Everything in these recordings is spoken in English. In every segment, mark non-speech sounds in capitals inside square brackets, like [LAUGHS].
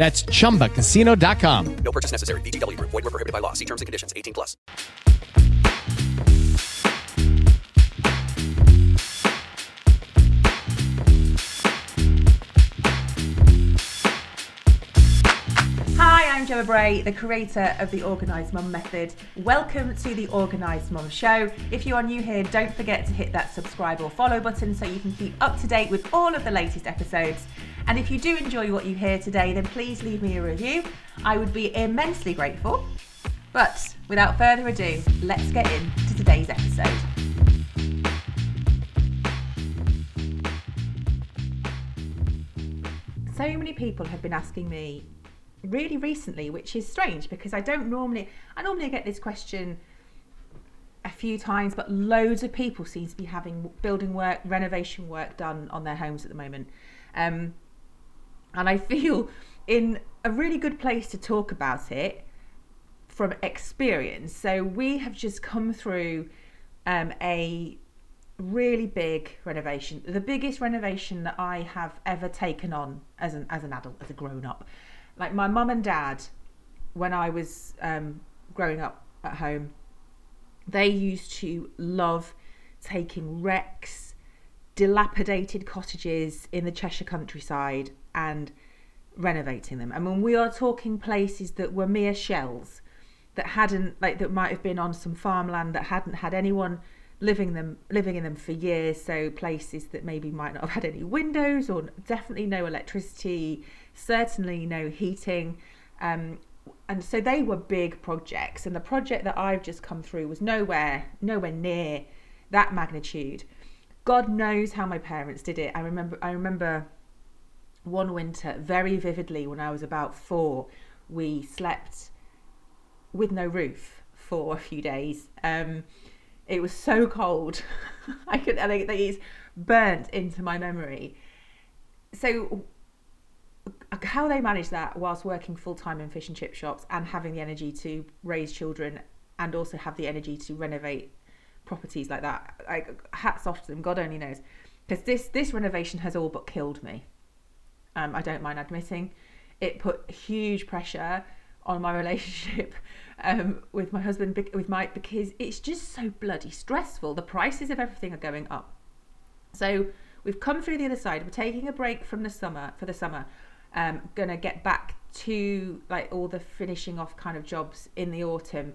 That's chumbacasino.com. No purchase necessary. VGW Group. Void were prohibited by law. See terms and conditions. 18 plus. Hi, I'm Gemma Bray, the creator of the Organised Mum Method. Welcome to the Organised Mum Show. If you are new here, don't forget to hit that subscribe or follow button so you can keep up to date with all of the latest episodes. And if you do enjoy what you hear today, then please leave me a review. I would be immensely grateful. But without further ado, let's get into today's episode. So many people have been asking me really recently, which is strange because I don't normally I normally get this question a few times, but loads of people seem to be having building work, renovation work done on their homes at the moment. Um, and I feel in a really good place to talk about it from experience. So we have just come through um, a really big renovation, the biggest renovation that I have ever taken on as an as an adult, as a grown up. Like my mum and dad, when I was um, growing up at home, they used to love taking wrecks, dilapidated cottages in the Cheshire countryside and renovating them. I mean, we are talking places that were mere shells that hadn't, like, that might have been on some farmland that hadn't had anyone living them living in them for years. So places that maybe might not have had any windows or definitely no electricity certainly no heating. Um, and so they were big projects. And the project that I've just come through was nowhere nowhere near that magnitude. God knows how my parents did it. I remember i remember one winter very vividly when i was about 4 we slept with no roof for a few days um, it was so cold [LAUGHS] i could i think it's burnt into my memory so how they manage that whilst working full time in fish and chip shops and having the energy to raise children and also have the energy to renovate properties like that. Like hats off to them. God only knows, because this this renovation has all but killed me. Um, I don't mind admitting, it put huge pressure on my [LAUGHS] relationship um, with my husband with Mike because it's just so bloody stressful. The prices of everything are going up. So we've come through the other side. We're taking a break from the summer for the summer um, gonna get back to like all the finishing off kind of jobs in the autumn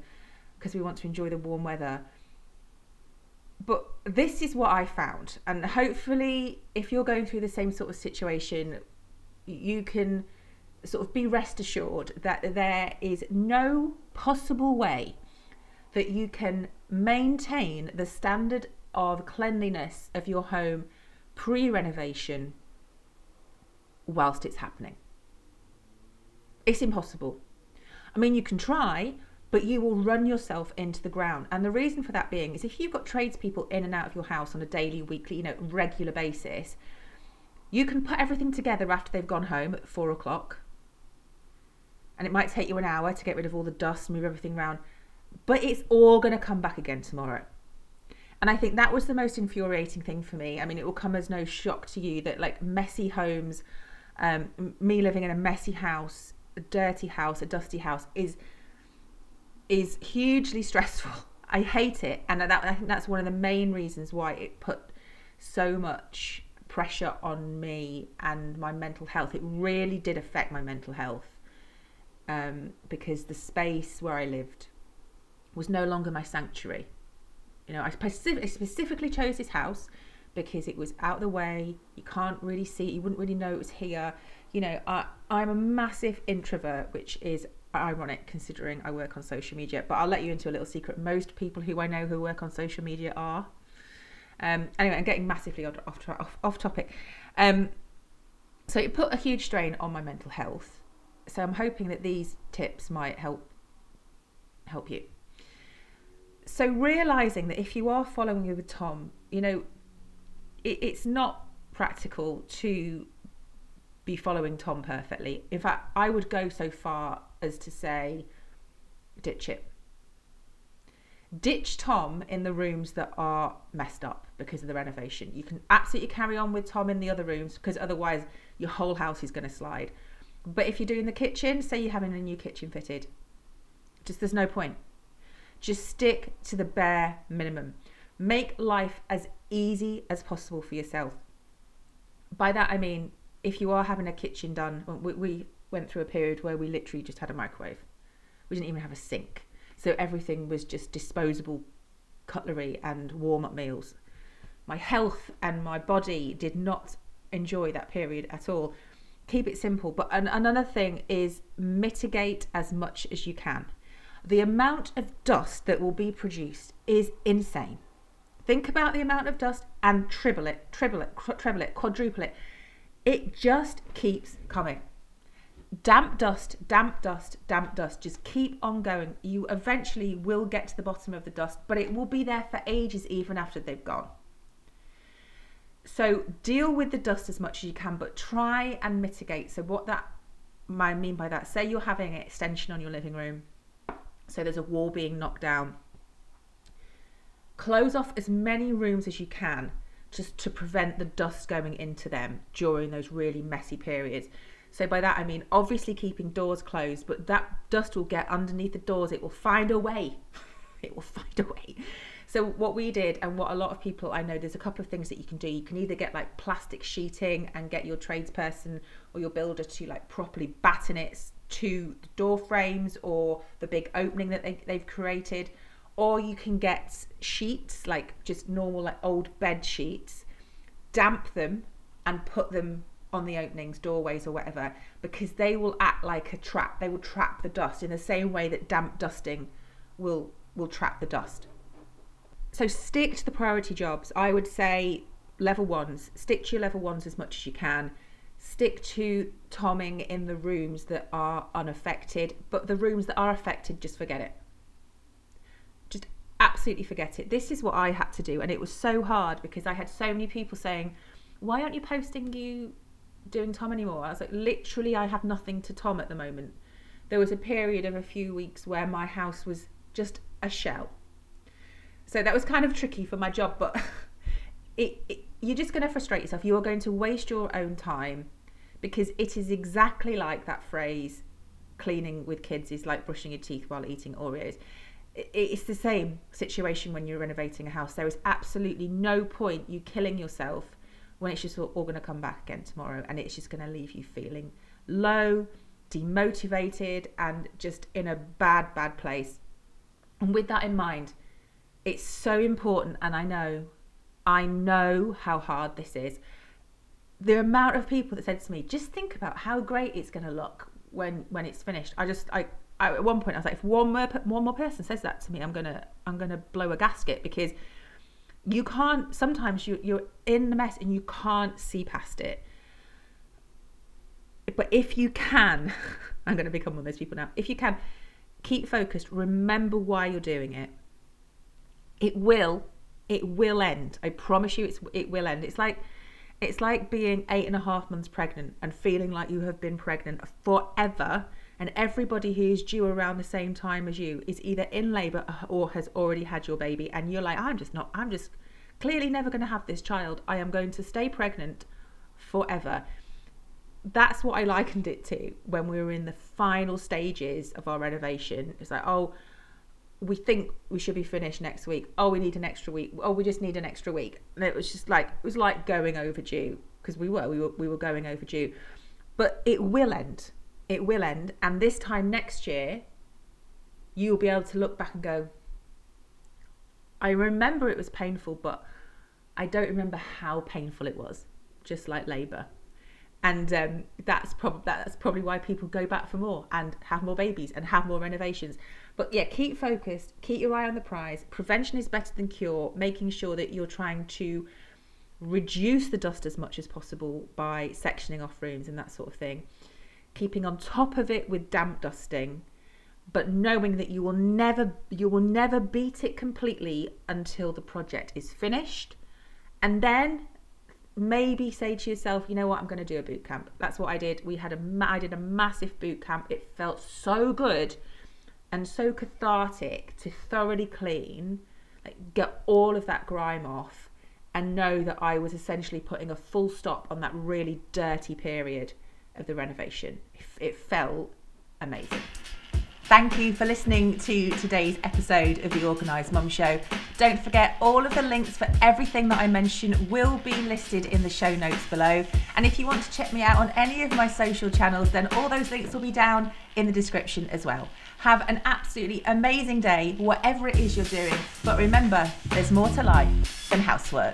because we want to enjoy the warm weather. But this is what I found, and hopefully, if you're going through the same sort of situation, you can sort of be rest assured that there is no possible way that you can maintain the standard of cleanliness of your home pre renovation whilst it's happening. It's impossible. I mean, you can try, but you will run yourself into the ground. And the reason for that being is if you've got tradespeople in and out of your house on a daily, weekly, you know, regular basis, you can put everything together after they've gone home at four o'clock. And it might take you an hour to get rid of all the dust, move everything around, but it's all going to come back again tomorrow. And I think that was the most infuriating thing for me. I mean, it will come as no shock to you that like messy homes um, me living in a messy house, a dirty house, a dusty house is is hugely stressful. [LAUGHS] I hate it, and that I think that's one of the main reasons why it put so much pressure on me and my mental health. It really did affect my mental health um, because the space where I lived was no longer my sanctuary. You know, I specific- I specifically chose this house because it was out of the way. You can't really see, you wouldn't really know it was here. You know, I, I'm a massive introvert, which is ironic considering I work on social media. But I'll let you into a little secret. Most people who I know who work on social media are. Um, anyway, I'm getting massively off, off, off, topic. Um, so it put a huge strain on my mental health. So I'm hoping that these tips might help help you. So realizing that if you are following with Tom, you know, it, it's not practical to be following Tom perfectly. In fact, I would go so far as to say, ditch it. Ditch Tom in the rooms that are messed up because of the renovation. You can absolutely carry on with Tom in the other rooms because otherwise your whole house is going to slide. But if you're doing the kitchen, say you're having a new kitchen fitted, just there's no point. Just stick to the bare minimum. Make life as easy as possible for yourself. By that I mean, if you are having a kitchen done, we, we went through a period where we literally just had a microwave. We didn't even have a sink. So everything was just disposable cutlery and warm up meals. My health and my body did not enjoy that period at all. Keep it simple. But an, another thing is mitigate as much as you can the amount of dust that will be produced is insane. Think about the amount of dust and triple it, triple it, treble it, quadruple it. It just keeps coming. Damp dust, damp dust, damp dust. Just keep on going. You eventually will get to the bottom of the dust, but it will be there for ages even after they've gone. So deal with the dust as much as you can, but try and mitigate. So what that I mean by that, say you're having an extension on your living room so there's a wall being knocked down. Close off as many rooms as you can just to prevent the dust going into them during those really messy periods. So by that I mean obviously keeping doors closed, but that dust will get underneath the doors. It will find a way. [LAUGHS] it will find a way. So what we did and what a lot of people I know there's a couple of things that you can do. You can either get like plastic sheeting and get your tradesperson or your builder to like properly batten it to the door frames or the big opening that they, they've created or you can get sheets like just normal like old bed sheets damp them and put them on the openings doorways or whatever because they will act like a trap. They will trap the dust in the same way that damp dusting will will trap the dust. So stick to the priority jobs. I would say level ones. Stick to your level ones as much as you can. Stick to tomming in the rooms that are unaffected, but the rooms that are affected, just forget it. Just absolutely forget it. This is what I had to do, and it was so hard because I had so many people saying, Why aren't you posting you doing Tom anymore? I was like, Literally, I have nothing to Tom at the moment. There was a period of a few weeks where my house was just a shell. So that was kind of tricky for my job, but [LAUGHS] it, it you're just going to frustrate yourself. You are going to waste your own time because it is exactly like that phrase cleaning with kids is like brushing your teeth while eating Oreos. It's the same situation when you're renovating a house. There is absolutely no point you killing yourself when it's just all, going to come back again tomorrow and it's just going to leave you feeling low, demotivated, and just in a bad, bad place. And with that in mind, it's so important, and I know I know how hard this is. The amount of people that said to me, just think about how great it's going to look when when it's finished. I just I, I at one point I was like, if one more one more person says that to me, I'm gonna I'm gonna blow a gasket because you can't. Sometimes you you're in the mess and you can't see past it. But if you can, [LAUGHS] I'm going to become one of those people now. If you can, keep focused. Remember why you're doing it. It will it will end. I promise you, it's it will end. It's like it's like being eight and a half months pregnant and feeling like you have been pregnant forever. And everybody who's due around the same time as you is either in labour or has already had your baby, and you're like, I'm just not. I'm just clearly never going to have this child. I am going to stay pregnant forever. That's what I likened it to when we were in the final stages of our renovation. It's like, oh, we think we should be finished next week. Oh, we need an extra week. Oh, we just need an extra week. And it was just like it was like going overdue because we were we were we were going overdue. But it will end. It will end, and this time next year, you'll be able to look back and go, I remember it was painful, but I don't remember how painful it was. Just like labour, and um, that's probably that's probably why people go back for more and have more babies and have more renovations. But yeah, keep focused, keep your eye on the prize. Prevention is better than cure. Making sure that you're trying to reduce the dust as much as possible by sectioning off rooms and that sort of thing. Keeping on top of it with damp dusting, but knowing that you will never you will never beat it completely until the project is finished. And then maybe say to yourself, you know what, I'm going to do a boot camp. That's what I did. We had a I did a massive boot camp. It felt so good and so cathartic to thoroughly clean, like get all of that grime off and know that I was essentially putting a full stop on that really dirty period of the renovation. It felt amazing. Thank you for listening to today's episode of the Organised Mum Show. Don't forget, all of the links for everything that I mentioned will be listed in the show notes below. And if you want to check me out on any of my social channels, then all those links will be down in the description as well. Have an absolutely amazing day, whatever it is you're doing. But remember, there's more to life than housework.